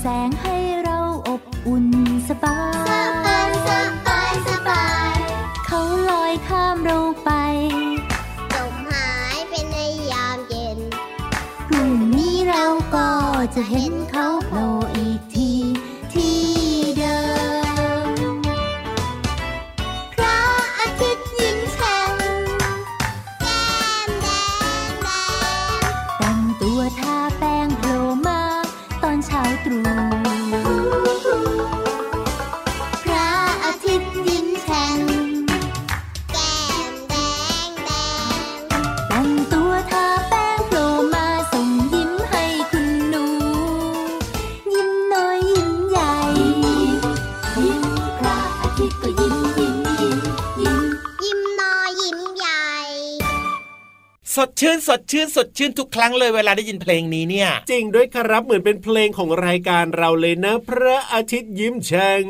แสงให้เราอบอุ่นสบาย สบายสบาย เขาลอยข้ามเราไปจมหายไปในยามเย็นพรุ่งนี้เราก็จะเห็น สดชื่นสดชื่นสดชื่นทุกครั้งเลยเวลาได้ยินเพลงนี้เนี่ย จริงด้วยครับเหมือนเป็นเพลงของรายการเราเลยนะ พระอาทิตย์ยิ้มแฉ่ง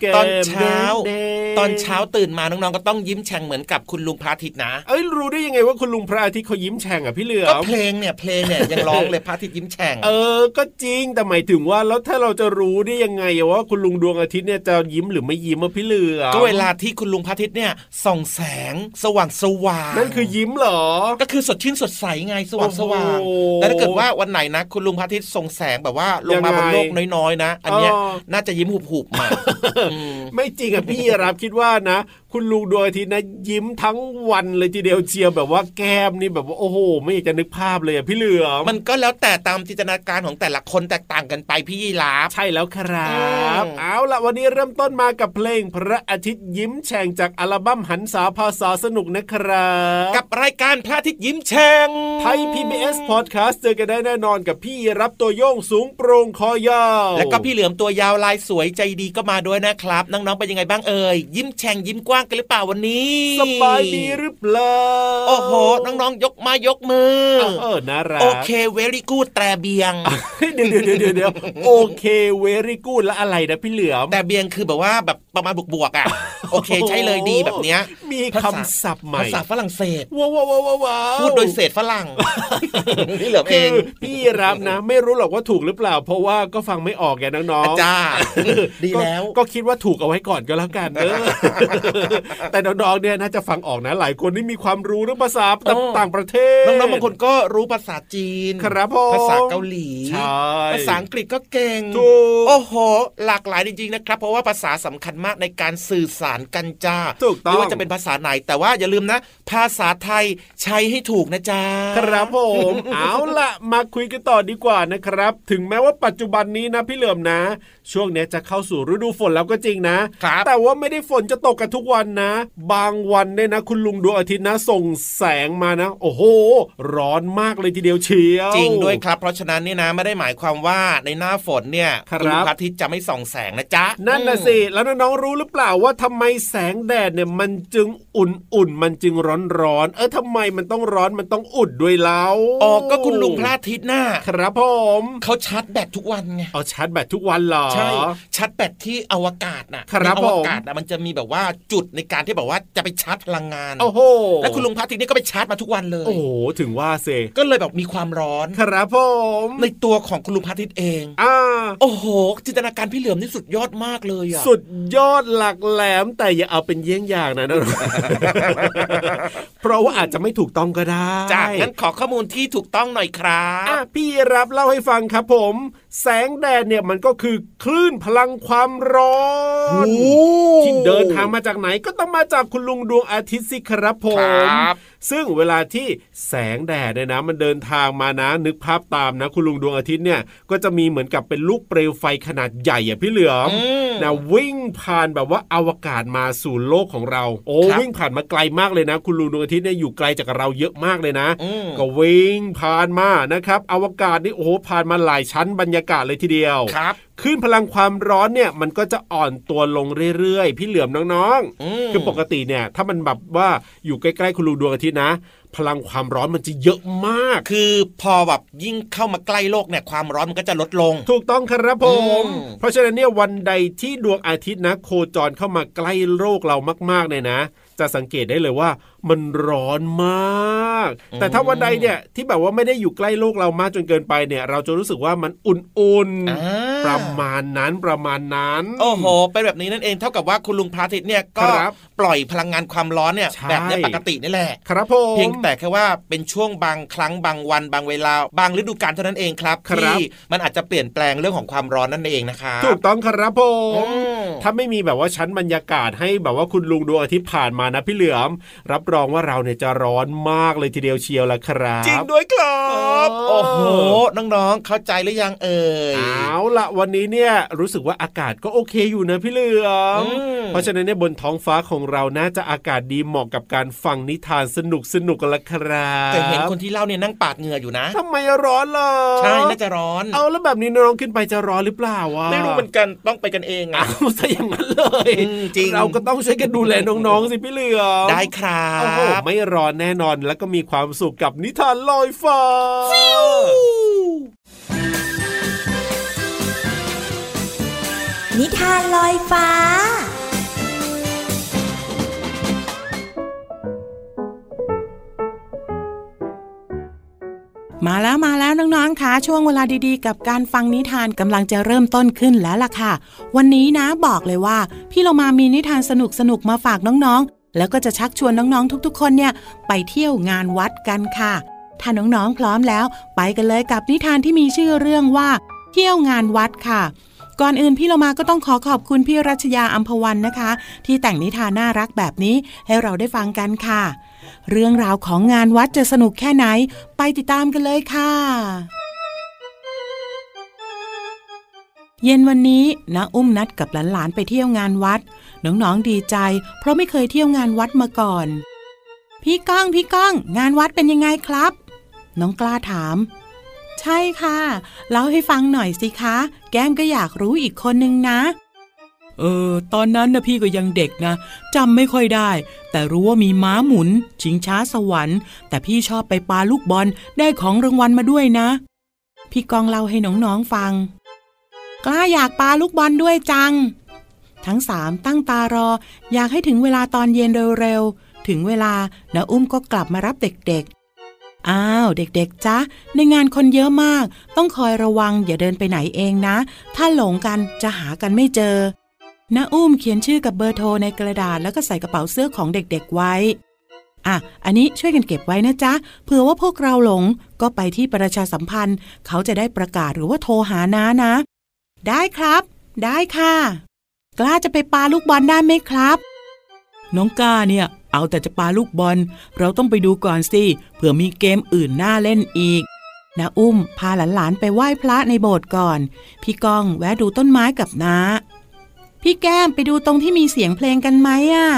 แก้มตอนเช้าแดงๆตอนเช้าตื่นมาน้องๆก็ต้องยิ้มแฉ่งเหมือนกับคุณลุงพระอาทิตย์นะ เอ้ยรู้ได้ยังไงว่าคุณลุงพระอาทิตย์เขายิ้มแฉ่งอะพี่เหลือก็มเพลงเนี่ยเพลงเนี่ยยังร้องเลยพระอาทิตย์ยิ้มแฉ่งเออก็จริงแต่หมายถึงว่าแล้วถ้าเราจะรู้ได้ยังไงอะว่าคุณลุงดวงอาทิตย์เนี่ยจะยิ้มหรือไม่ยิ้มอะพี่เหลือมก็เวลาที่คุณลุงพระอาทิตย์เนี่ยส่องแสงสว่างสว่างนั่นคือยิ้มเหรอก็คือสดชื่นสดใสไงสว่างสว่างโอ้โหแต่ถ้าเกิดว่าวันไหนนะ คุณลุงพระอาทิตย์ส่งแสงแบบว่าลงมาบนโลกยังไงน้อยๆนะ อันเนี้ยอ๋อน่าจะยิ้มหุบๆมาอืมไม่จริงอะพี่รับคิดว่านะ คุณลุงดวงอาทิตย์นะยิ้มทั้งวันเลยทีเดียวเชียวแบบว่าแก้มนี่แบบว่าโอ้โห ไม่อยากจะนึกภาพเลยอะพี่เหลือมมันก็แล้วแต่ตามจินตนาการของแต่ละคนแตกต่างกันไปพี่ยีราฟใช่แล้วครับอืมเอาล่ะวันนี้เริ่มต้นมากับเพลงพระอาทิตย์ยิ้มแฉ่งจากอัลบั้มหันษาภาษาสนุกนะครับ กับรายการพระอาทิตย์ยิ้มแฉ่งไทย PBS Podcast เจอกันได้แน่นอนกับพี่รับตัวโยงสูงโปร่งคอยาวแล้วก็พี่เหลือมตัวยาวลายสวยใจดีก็มาด้วยนะครับน้องๆเป็นยังไงบ้างเอ่ยยิ้มแฉ่งยิ้มกว้างกันหรือเปล่าวันนี้ สบายดีหรือเปล่า โอ้โห น้องๆ ยกมายกมือ เออน่ารัก โอเคเวลี่กูดแต่เบียง เดี๋ยวเดี๋ยวเดี๋ยวเดี๋ยวโอเคเวรี่กูดแล้วอะไรนะพี่เหลือมแต่เบียงคือแบบว่าแบบประมาณบวกๆอะ โอเคใช่เลยดีแบบเนี้ย มีภาษาคำศัพท์ใหม่ ภาษาฝรั่งเศส ว้าวว้าวว้าวว้าวพูดโดยเศษฝรั่งนี่เหลือมเอคืงอพี่รับนะ ไม่รู้หรอกว่าถูกหรือเปล่า เพราะว่าก็ฟังไม่ออกแกน้องๆจ้าดีแล้ว ก็ก็คิดว่าถูกเอาไว้ก่อนก็แล้วกันเออแต่น้องๆเนี่ยน่าจะฟังออกนะหลายคนที่มีความรู้เรื่องภาษาโอ้ต่างประเทศน้องๆบางคนก็รู้ภาษาจีนครับผมภาษาเกาหลีใช่ภาษาอังกฤษก็เก่งถูกโอ้โห หลากหลายจริงๆนะครับ เพราะว่าภาษาสำคัญมากในการสื่อสารกันจ้าถูกต้องไม่ว่าจะเป็นภาษาไหนแต่ว่าอย่าลืมนะ ภาษาไทยใช้ให้ถูกนะจ๊ะครับผมเอาล่ะมาคุยกันต่อดีกว่านะครับ ถึงแม้ว่าปัจจุบันนี้นะพี่เหลิมนะ ช่วงเนี้ยจะเข้าสู่ฤดูฝนแล้วก็จริงนะครับแต่ว่าไม่ได้ฝนจะตกกันทุกวันวันนะ บางวันเนี่ยนะ คุณลุงดวงอาทิตย์นะส่งแสงมานะ โอ้โห ร้อนมากเลยทีเดียวเชียวจริงด้วยครับ เพราะฉะนั้นเนี่ยนะไม่ได้หมายความว่าในหน้าฝนเนี่ยครับณพระอาทิตย์จะไม่ส่องแสงนะจ๊ะนั่นนะสิแล้วน้องๆรู้หรือเปล่าว่าทำไมแสงแดดเนี่ยมันจึงอุ่นๆมันจึงร้อนๆเออทำไมมันต้องร้อนมันต้องอุ่นด้วยเล่าอ๋อก็คุณลุงพระอาทิตย์น่ะครับผมเขาชาร์จแบตทุกวันไงเอาชาร์จแบตทุกวันเหรอใช่ชาร์จแบตที่อวกาศน่ะครับในอวกาศน่ะมันจะมีแบบว่าจุดในการที่แบบว่าจะไปชาร์จพลังงานโอ้โหและคุณลุงพระอาทิตย์นี่ก็ไปชาร์จมาทุกวันเลย โอ้โหถึงว่าเซก็เลยแบบมีความร้อน ครับผมในตัวของคุณลุงพระอาทิตย์เองอ่าโอ้โห จินตนาการพี่เหลือมนี่สุดยอดมากเลยอะสุดยอดหลักแหลมแต่อย่าเอาเป็นเยี่ยงอย่างนะนะเพราะว่าอาจจะไม่ถูกต้องก็ได้จากนั้นขอข้อมูลที่ถูกต้องหน่อยครัอะบพี่รับเล่าให้ฟังครับผม แสงแดดเนี่ยมันก็คือคลื่นพลังความร้อนที่เดินทางมาจากไหนก็ต้องมาจากคุณลุงดวงอาทิตย์สิครับผครมับ ซึ่งเวลาที่แสงแดดเนี่ยนะมันเดินทางมานะนึกภาพตามนะ คุณลุงดวงอาทิตย์เนี่ยก็จะมีเหมือนกับเป็นลูกเปลวไฟขนาดใหญ่อะพี่เหลือมอืมนะวิ่งผ่านแบบว่าอวกาศมาสู่โลกของเรา โอ้ครับวิ่งผ่านมาไกลมากเลยนะ คุณลุงดวงอาทิตย์เนี่ยอยู่ไกลจากเราเยอะมากเลยนะอืมก็วิ่งผ่านมานะครับ อวกาศนี่โอ้โหผ่านมาหลายชั้นบรรยากาศเลยทีเดียวครับคลื่นพลังความร้อนเนี่ยมันก็จะอ่อนตัวลงเรื่อยๆ พี่เหลือมน้องอืมๆคือปกติเนี่ยถ้ามันแบบว่าอยู่ใกล้ๆคุณลุงดวงอาทิตย์นะ พลังความร้อนมันจะเยอะมาก คือพอแบบยิ่งเข้ามาใกล้โลกเนี่ยความร้อนมันก็จะลดลง ถูกต้องครับผมอืมเพราะฉะนั้นเนี่ยวันใดที่ดวงอาทิตย์นะ โคจรเข้ามาใกล้โลกเรามากๆเนี่ยนะ จะสังเกตได้เลยว่า มันร้อนมาก แต่ถ้าวันใดเนี่ยที่แบบว่าไม่ได้อยู่ใกล้โลกเรามากจนเกินไปเนี่ย เราจะรู้สึกว่ามันอุ่นอ่าๆประมาณนั้นประมาณนั้น โอ้โหเป็นแบบนี้นั่นเองเท่ากับว่าคุณลุงพระอาทิตย์เนี่ยก็ครับปล่อยพลังงานความร้อนเนี่ยใช่แบบเนี้ยปกตินี่แหละครับผมเพียงแต่แค่ว่าเป็นช่วงบางครั้งบางวัน บางเวลา บางฤดูกาลเท่านั้นเองครับครับที่มันอาจจะเปลี่ยนแปลงเรื่องของความร้อนนั่นเองนะครับถูกต้องครับผมอืมถ้าไม่มีแบบว่าชั้นบรรยากาศให้แบบว่าคุณลุงดวงอาทิตย์ผ่านมานะพี่เหลือมรับรองว่าเราเนี่ยจะร้อนมากเลยทีเดียวเชียวละครับ จริงด้วยครับเออโอ้โหน้องๆเข้าใจหรือยังเอ่ยเอาละวันนี้เนี่ยรู้สึกว่าอากาศก็โอเคอยู่นะพี่เหลือมอืมเพราะฉะนั้นเนี่ยบนท้องฟ้าของเราน่าจะอากาศดีเหมาะกับการฟังนิทานสนุกสนุกกันละครับแต่เห็นคนที่เล่าเนี่ยนั่งปาดเหงื่ออยู่นะทำไมร้อนล่ะใช่น่าจะร้อน เอาแล้วแบบนี้น้องขึ้นไปจะร้อนหรือเปล่าวะไม่รู้เหมือนกันต้องไปกันเองเอาอะซะอย่างนั้นเลยอืมจริงเราก็ต้องช่วยกันดูแลน้องๆสิพี่เหลือมได้ครัโอ้โหบไม่ร้อนแน่นอนแล้วก็มีความสุขกับนิทานลอยฟ้านิทานลอยฟ้ามาแล้วมาแล้วน้องๆคะช่วงเวลาดีๆ กับการฟังนิทานกำลังจะเริ่มต้นขึ้นแล้วล่ะค่ะ วันนี้นะบอกเลยว่า พี่เรามามีนิทานสนุกๆมาฝากน้องๆ แล้วก็จะชักชวนน้องๆทุกๆ คนเนี่ยไปเที่ยวงานวัดกันค่ะ ถ้าน้องๆพร้อมแล้วไปกันเลยกับนิทานที่มีชื่อเรื่องว่า เที่ยวงานวัดค่ะก่อนอื่นพี่เรามาก็ต้องขอขอบคุณพี่รัชยาอัมพวันนะคะ ที่แต่งนิทานน่ารักแบบนี้ให้เราได้ฟังกันค่ะ เรื่องราวของงานวัดจะสนุกแค่ไหน ไปติดตามกันเลยค่ะ เย็นวันนี้น้าอุ้มนัดกับหลานๆไปเที่ยวงานวัด น้องๆดีใจ เพราะไม่เคยเที่ยวงานวัดมาก่อน พี่ก้องพี่ก้อง งานวัดเป็นยังไงครับ น้องกล้าถาม ใช่ค่ะเล่าให้ฟังหน่อยสิคะ แก้มก็อยากรู้อีกคนนึงนะ เออ ตอนนั้นนะพี่ก็ยังเด็กนะจำไม่ค่อยได้ แต่รู้ว่ามีม้าหมุน ชิงช้าสวรรค์ แต่พี่ชอบไปปาลูกบอลได้ของรางวัลมาด้วยนะ พี่กองเล่าให้น้องๆฟัง กล้าอยากปาลูกบอลด้วยจัง ทั้งสามตั้งตารอ อยากให้ถึงเวลาตอนเย็นเร็วๆ ถึงเวลาน้าอุ้มก็กลับมารับเด็กๆ อ้าวเด็กๆจ๊ะ ในงานคนเยอะมาก ต้องคอยระวังอย่าเดินไปไหนเองนะ ถ้าหลงกันจะหากันไม่เจอน้าอุ้มเขียนชื่อกับเบอร์โทรในกระดาษแล้วก็ใส่กระเป๋าเสื้อของเด็กๆไว้ อะ อันนี้ช่วยกันเก็บไว้นะจ๊ะ เผื่อว่าพวกเราหลงก็ไปที่ประชาสัมพันธ์ เขาจะได้ประกาศหรือว่าโทรหาน้านะ ได้ครับ ได้ค่ะ กล้าจะไปปาลูกบอลได้ไหมครับ น้องกล้าเนี่ย เอาแต่จะปาลูกบอล เราต้องไปดูก่อนสิเผื่อมีเกมอื่นน่าเล่นอีกน้าอุ้มพาหลานๆไปไหว้พระในโบสถ์ก่อน พี่ก้องแวะดูต้นไม้กับน้าพพี่แก้มไปดูตรงที่มีเสียงเพลงกันไหมอะ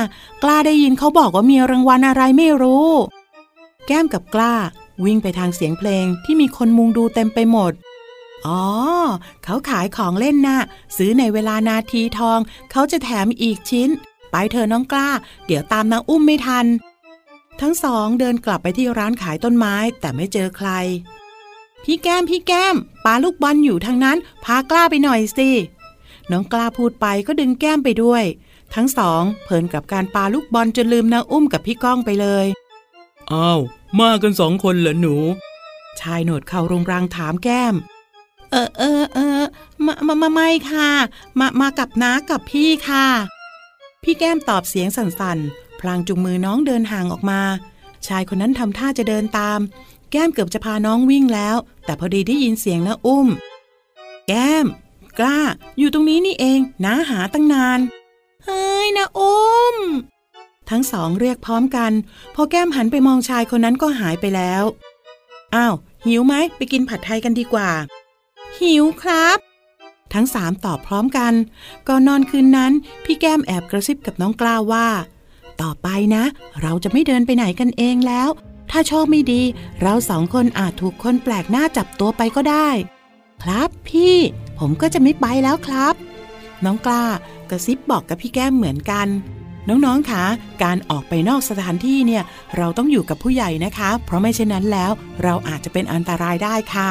กล้าได้ยินเขาบอกว่ามีรางวัลอะไรไม่รู้ แก้มกับกล้า วิ่งไปทางเสียงเพลงที่มีคนมุงดูเต็มไปหมด อ๋อ เขาขายของเล่นนะ่ะ ซื้อในเวลานาทีทอง เขาจะแถมอีกชิ้น ไปเธอน้องกล้า เดี๋ยวตามนางอุ้มไม่ทัน ทั้งสองเดินกลับไปที่ร้านขายต้นไม้แต่ไม่เจอใคร พี่แก้มพี่แก้มปาลูกบอลอยู่ทางนั้น พากล้าไปหน่อยสิ น้องกล้าพูดไปก็ดึงแก้มไปด้วย ทั้งสองเพลินกับการปาลูกบอลจนลืมนางอุ้มกับพี่ก้องไปเลยอ้าวมากันสองคนเหรอหนู ชายโหนดเข่ารงรังถามแก้มเออเออเออมามามาไม่ค่ะ มามากับน้ากับพี่ค่ะ พี่แก้มตอบเสียงสั่นๆ พลางจุงมือน้องเดินห่างออกมา ชายคนนั้นทำท่าจะเดินตาม แก้มเกือบจะพาน้องวิ่งแล้ว แต่พอดีได้ยินเสียงน้าอุ้ม แก้ม กล้า อยู่ตรงนี้นี่เองน้าหาตั้งนาน เฮ้ยน้าอุ้ม ทั้งสองเรียกพร้อมกัน พอแก้มหันไปมองชายคนนั้นก็หายไปแล้ว อ้าวหิวไหมไปกินผัดไทยกันดีกว่า หิวครับ ทั้งสามตอบพร้อมกัน ก่อนนอนคืนนั้น พี่แก้มแอบกระซิบกับน้องกล้าวว่า ต่อไปนะ เราจะไม่เดินไปไหนกันเองแล้ว ถ้าโชคไม่ดี เราสองคนอาจถูกคนแปลกหน้าจับตัวไปก็ได้ ครับพี่ ผมก็จะไม่ไปแล้วครับ น้องกล้ากระซิบบอกกับพี่แก้มเหมือนกันน้องๆ คะ การออกไปนอกสถานที่เนี่ย เราต้องอยู่กับผู้ใหญ่นะคะ เพราะไม่เช่นนั้นแล้ว เราอาจจะเป็นอันตรายได้ค่ะ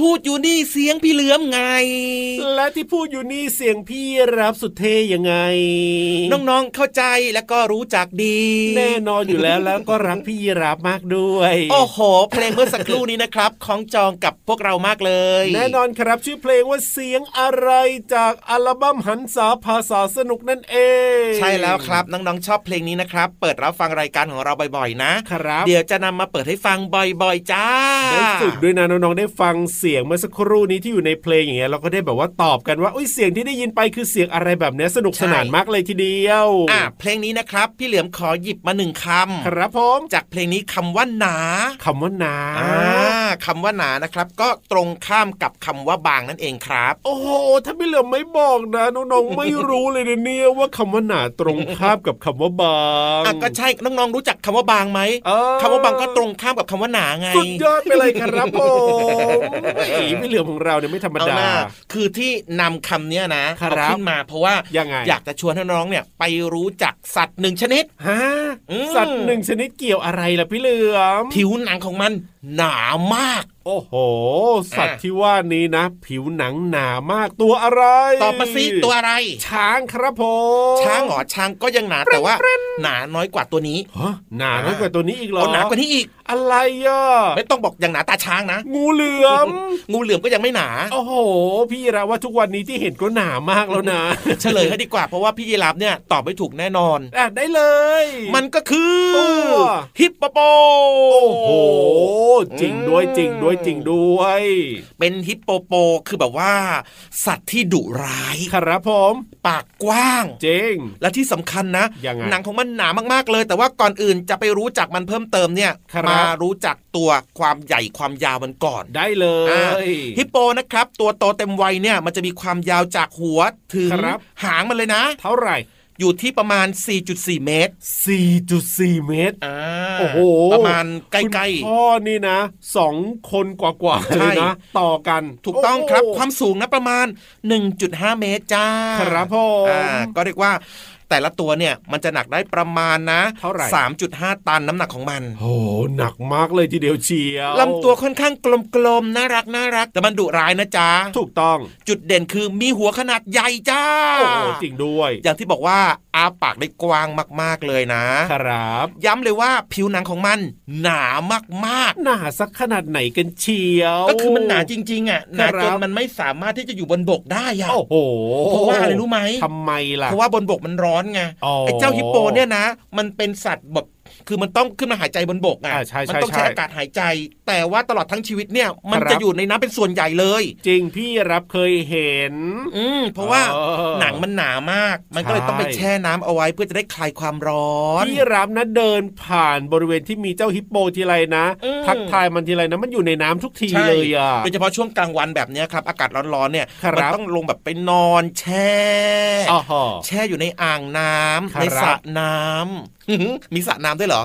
พูดอยู่นี่เสียงพี่เหลือมไง และที่พูดอยู่นี่เสียงพี่รับสุดเท่ยังไง น้องๆเข้าใจแล้วก็รู้จักดี แน่นอนอยู่แล้วแล้วก็รักพี่รับมากด้วย โอ้โห เพลงเมื่อสักครู่นี้นะครับของจองกับพวกเรามากเลย แน่นอนครับชื่อเพลงว่าเสียงอะไรจากอัลบั้มหันษาภาษาสนุกนั่นเอง ใช่แล้วครับน้องๆชอบเพลงนี้นะครับ เปิดรับฟังรายการของเราบ่อยๆ นะครับ เดี๋ยวจะนำมาเปิดให้ฟังบ่อยๆ จ้าได้ฝึกด้วยนะน้องๆได้ฟังเสียงเมื่อสักครู่นี้ที่อยู่ในเพลงอย่างเงี้ยเราก็ได้แบบว่าตอบกันว่าอุ้ยเสียงที่ได้ยินไปคือเสียงอะไรแบบเนี้ยสนุกสนานใช่มากเลยทีเดียวอะเพลงนี้นะครับ พี่เหลือมขอหยิบมาหนึ่งคครับผมำจากเพลงนี้คำว่าหนาคำว่านาอ่าคำว่าหนานะครับ ก็ตรงข้ามกับคำว่าบางนั่นเองครับ โอ้โหถ้าพี่เหลือมไม่บอกนะน้องๆไม่รู้เลยนะเนี่ยว่าคำว่าหนาตรงข้ามกับคำว่าบางอะก็ใช่น้องๆรู้จักคำว่าบางไหมเออคำว่าบางก็ตรงข้ามกับคำว่าหนาไงสุดยอดไปเลยครับผมเฮ้ยพี่เหลือมของเราเนี่ยไม่ธรรมเอาดาหน้าคือที่นำคำเนี้ยนะครับเอาขึ้นมาเพราะว่ายังไงอยากจะชวนให้น้องๆเนี่ยไปรู้จักสัตว์หนึ่งชนิดฮะอืมสัตว์หนึ่งชนิดเกี่ยวอะไรล่ะพี่เหลือมผิวหนังของมันหนามากโอ้โห สัตว์อะที่ว่านี้นะ ผิวหนังหนามากตัวอะไร ตอบมาสิตัวอะไร ช้างครับผมช้างเหรอช้างก็ยังหนาแต่ว่า หนาน้อยกว่าตัวนี้ฮะหนาน้อยกว่าตัวนี้อีกเหรอเอาหนากว่านี้อีก อะไรอะไม่ต้องบอกอย่างหนาตาช้างนะ งูเหลือม งูเหลือมก็ยังไม่หนา โอ้โห พี่ระว่าทุกวันนี้ที่เห็นก็หนามากแล้วนะ เฉลยให้ดีกว่าเพราะว่าพี่ยีรับเนี่ยตอบไม่ถูกแน่นอนอะได้เลย มันก็คือตัวฮิปโปโปโอ้โหจริงด้วยจริงด้วยจริงด้วย เป็นฮิปโปโปคือแบบว่า สัตว์ที่ดุร้ายครับผมปากกว้างเจงและที่สำคัญนะยังไงหนังของมันหนามากๆเลย แต่ว่าก่อนอื่นจะไปรู้จักมันเพิ่มเติมเนี่ยครับมารู้จักตัวความใหญ่ความยาวมันก่อนได้เลอ่ายฮิปโปนะครับ ตัวโตเต็มวัยเนี่ยมันจะมีความยาวจากหัวถึงครับหางมันเลยนะ เท่าไหร่ อยู่ที่ประมาณ 4.4 เมตร 4.4 เมตรอ่าโอ้โหประมาณใกคุณล้พ่อนี่นะสองคนกว่าๆใช่เลยนะต่อกันๆถูกต้องครับโโหความสูงนะประมาณ 1.5 เมตรจ้าครับผมอ่าก็เรียกว่า แต่ละตัวเนี่ยมันจะหนักได้ประมาณนะเท่าไหร่3.5ตันน้ำหนักของมันโอ้หนักมากเลยทีเดียวเชียวลำตัวค่อนข้างกลมๆน่ารักน่ารัก แต่มันดุร้ายนะจ๊ะถูกต้องจุดเด่นคือมีหัวขนาดใหญ่จ้าโอ้โหจริงด้วย อย่างที่บอกว่าอาปากได้กว้างมากๆเลยนะ ครับ ย้ำเลยว่าผิวหนังของมัน หนามากหนาสักขนาดไหนกันเชียวๆก็คือมันหนาจริง ๆ อะหนาครัจบนมันไม่สามารถที่จะอยู่บนบกได้อะโอ้โหเพราะว่าอะไรรู้ไหมทำไมล่ะเพราะว่าบนบกมันร้อนไงอ๋อไอ้เจ้าฮิปโปเนี่ยนะ มันเป็นสัตว์แบบ คือมันต้องขึ้นมาหายใจบนบกอะอ่าใช่ใช่มัต้องใช้ใช่อากาศหายใจ แต่ว่าตลอดทั้งชีวิตเนี่ย มันครับจะอยู่ในน้ำเป็นส่วนใหญ่เลย จริงพี่รับเคยเห็น อืมเพราะว่าเออหนังมันหนามาก มันก็เลยใช่ต้องไปแช่น้ำเอาไว้เพื่อจะได้คลายความร้อนพี่รับนะเดินผ่านบริเวณที่มีเจ้าฮิปโปทีไรนะอืมทักทายมันทีไรนะมันอยู่ในน้ำทุกทีใช่เลยอะโดยเฉพาะช่วงกลางวันแบบเนี้ยครับอากาศร้อนๆเนี่ยครับมัต้องลงแบบไปนอนแช่อ๋อฮะแช่อยู่ในอ่างน้ำครับในสระน้ำ มีสระน้ำด้วยเหรอ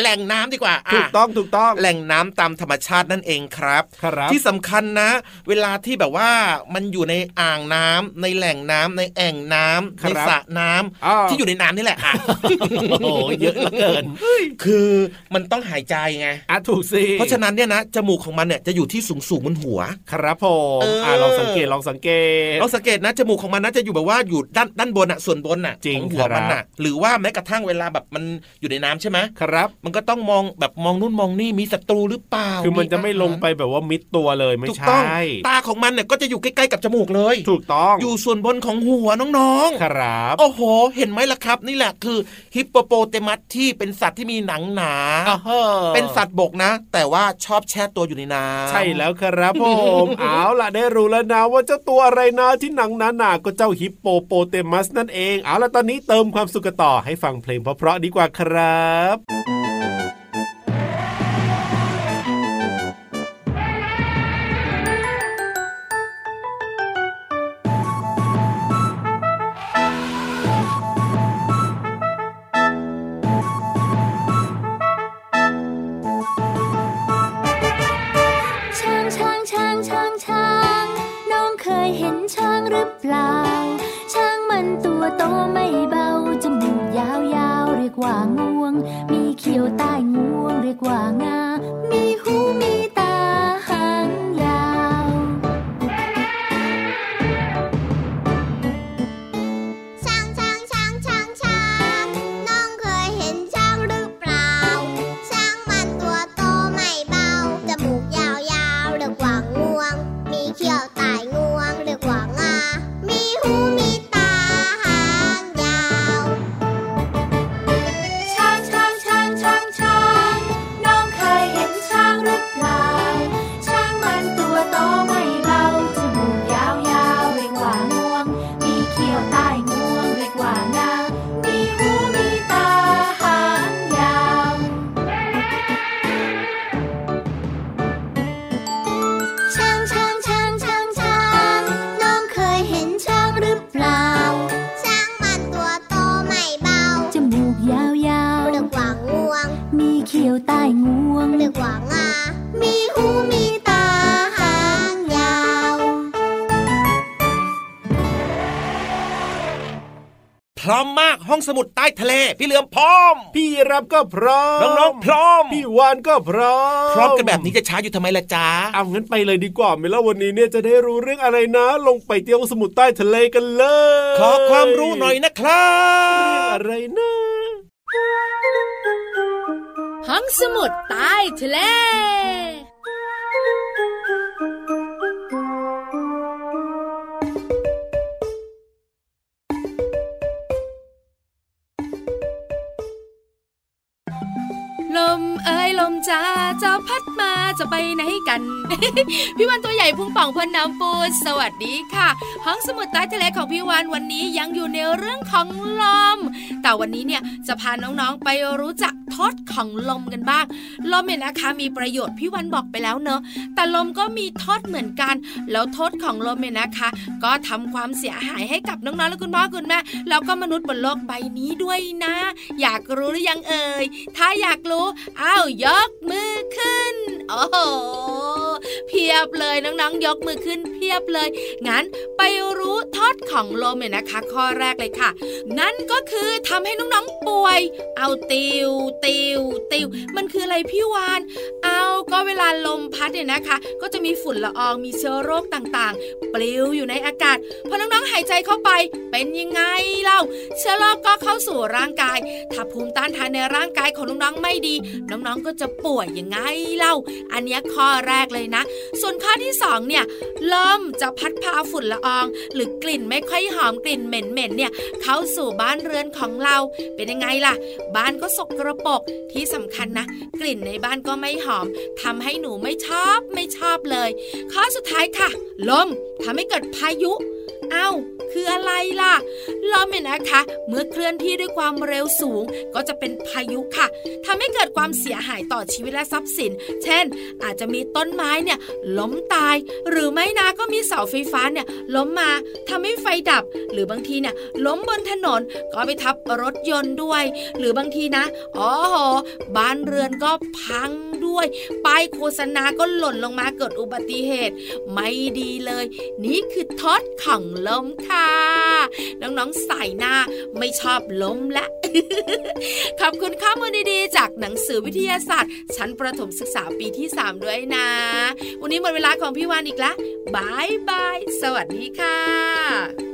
แหล่งน้ำดีกว่าะถูกต้องถูกต้องแหล่งน้ำตามธรรมชาตินั่นเองครับครับ ที่สำคัญนะ เวลาที่แบบว่ามันอยู่ในอ่างน้ำในแหล่งน้ำในแอ่งน้ำครับในสระน้ำอ้าวที่อยู่ในน้ำนี่แหละอะโอ้โหเยอะเหลือเกิน คือมันต้องหายใจไงอะถูกสิเพราะฉะนั้นเนี่ยนะจมูกของมันเนี่ยจะอยู่ที่สูงสูงๆบนหัว ครับผมเอออ่อ่าลองสังเกตลองสังเกตเราสังเกตนะจมูกของมันน่าจะอยู่แบบว่าอยู่ด้านด้านบนอะส่วนบนอะจริงของหัวมันครัอะบหรือว่าแม้กระทั่งเวลาแบบมันอยู่ในน้ำใช่ไหมครับมันก็ต้องมองแบบมองนู่นมองนี่มีศัตรูหรือเปล่า คือมันจะไม่ลงไปอาหารแบบว่ามิดตัวเลยไม่ถูกใช่ต้องตาของมันเนี่ยก็จะอยู่ใกล้ๆกับจมูกเลย ถูกต้องอยู่ส่วนบนของหัวน้องครับๆโอ้โห เห็นไหมล่ะครับ นี่แหละคือฮิปโปโปเตมัสที่เป็นสัตว์ที่มีหนังหนาอ่าฮะเป็นสัตว์บกนะ แต่ว่าชอบแช่ตัวอยู่ในน้ำใช่แล้วครับผมเอาล่ะได้รู้แล้วนะว่าเจ้าตัวอะไรนะที่หนังหนาๆก็เจ้าฮิปโปโปเตมัสนั่นเอง เอาล่ะตอนนี้เติมความสุขกันต่อให้ฟังเพลงเพราะๆดีกว่าครับช้ ห้องสมุดใต้ทะเล พี่เหลือมพร้อม พี่รับก็พร้อมน้องๆพร้อม พี่วานก็พร้อม พร้อมกันแบบนี้จะช้าอยู่ทำไมล่ะจ๊ะเอางั้นไปเลยดีกว่าไหมล่ะวันนี้เนี่ยจะได้รู้เรื่องอะไรนะ ลงไปเที่ยวสมุทรใต้ทะเลกันเลย ขอความรู้หน่อยนะครัเรื่องบอะไรนะห้องสมุดใต้ทะเล ลมเอ้ยล มจ้าจะพัดมาจะไปไหนกัน พี่วันตัวใหญ่พุงป่องพ่นน้ำปูสวัสดีค่ะ ห้องสมุดใต้ทะเลของพี่วันวันนี้ยังอยู่ในเรื่องของลม แต่วันนี้เนี่ยจะพาน้องๆไปรู้จักทศของลมกันบ้าง ลมเนี่ยนะคะมีประโยชน์พี่วันบอกไปแล้วเนอะแต่ลมก็มีโทษเหมือนกัน แล้วโทษของลมเนี่ยนะคะ ก็ทำความเสียหายให้กับน้องๆและคุณพ่อคุณแม่แล้วก็มนุษย์บนโลกใบนี้ด้วยนะ อยากรู้หรือยังเอ่ยถ้าอยากรู้อ้าวยกมือขึ้น โอ้โหเพียบเลยน้องๆ ยกมือขึ้นเพียบเลย งั้นไปรู้ทอดของลมเนี่ยนะคะ ข้อแรกเลยค่ะ นั่นก็คือทำให้น้องๆป่วย เอาติวติวติวมันคืออะไรพี่วาน เอาก็เวลาลมพัดเนี่ยนะคะ ก็จะมีฝุ่นละอองมีเชื้อโรคต่างๆ ปลิวอยู่ในอากาศพอน้องๆหายใจเข้าไปเป็นยังไงเล่าเชื้อโรคก็เข้าสู่ร่างกาย ถ้าภูมิต้านทานในร่างกายของน้องๆไม่ดี น้องๆก็จะะป่วยยังไงเล่า อันนี้ข้อแรกเลยนะ ส่วนข้อที่สองเนี่ยลมจะพัดพาฝุ่นละออง หรือกลิ่นไม่ค่อยหอมกลิ่นเหม็นๆเนี่ยเข้าสู่บ้านเรือนของเรา เป็นยังไงล่ะ บ้านก็สกระปรกที่สำคัญนะ กลิ่นในบ้านก็ไม่หอมทำให้หนูไม่ชอบไม่ชอบเลย ข้อสุดท้ายค่ะ ลมทำให้เกิดพายุ เอ้า คืออะไรล่ะลมเนี่ยนะคะ เมื่อเคลื่อนที่ด้วยความเร็วสูงก็จะเป็นพายุค่ะทำให้เกิดความเสียหายต่อชีวิตและทรัพย์สิน เช่น อาจจะมีต้นไม้เนี่ยล้มตาย หรือไม่นะก็มีเสาไฟฟ้าเนี่ยล้มมาทำให้ไฟดับ หรือบางทีเนี่ยล้มบนถนนก็ไปทับรถยนต์ด้วย หรือบางทีนะอ๋อโหบ้านเรือนก็พังด้วย ป้ายโฆษณาก็หล่นลงมาเกิดอุบัติเหตุ ไม่ดีเลย นี่คือทอดของลมค่ะ น้องๆใส่หน้าไม่ชอบล้มและ ขอบคุณข้อมูลดีๆ จากหนังสือวิทยาศาสตร์ ชั้นประถมศึกษาปีที่ 3 ด้วยนะ วันนี้หมดเวลาของพี่วานอีกแล้วบายบาย สวัสดีค่ะ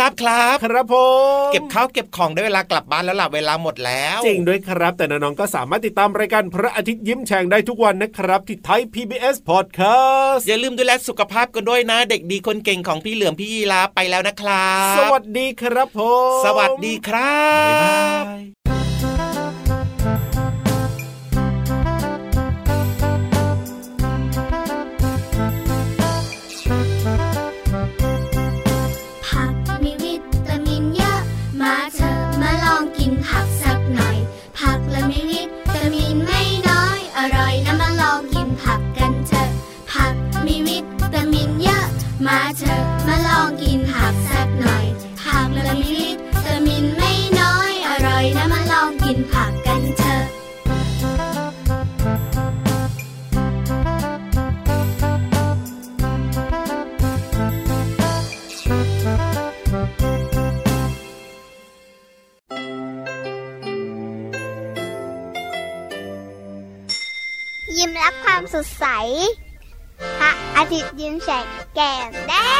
รับครับ ครับผมเก็บข้าวเก็บของได้เวลากลับบ้านแล้วล่ะเวลาหมดแล้ว จริงด้วยครับ แต่น้องๆก็สามารถติดตามรายการพระอาทิตย์ยิ้มแฉ่งได้ทุกวันนะครับที่ไทย PBS Podcast อย่าลืมดูแลสุขภาพกันด้วยนะ เด็กดีคนเก่งของพี่เหลือมพี่ยีราฟไปแล้วนะครับ สวัสดีครับผม สวัสดีครับ ยิ้ม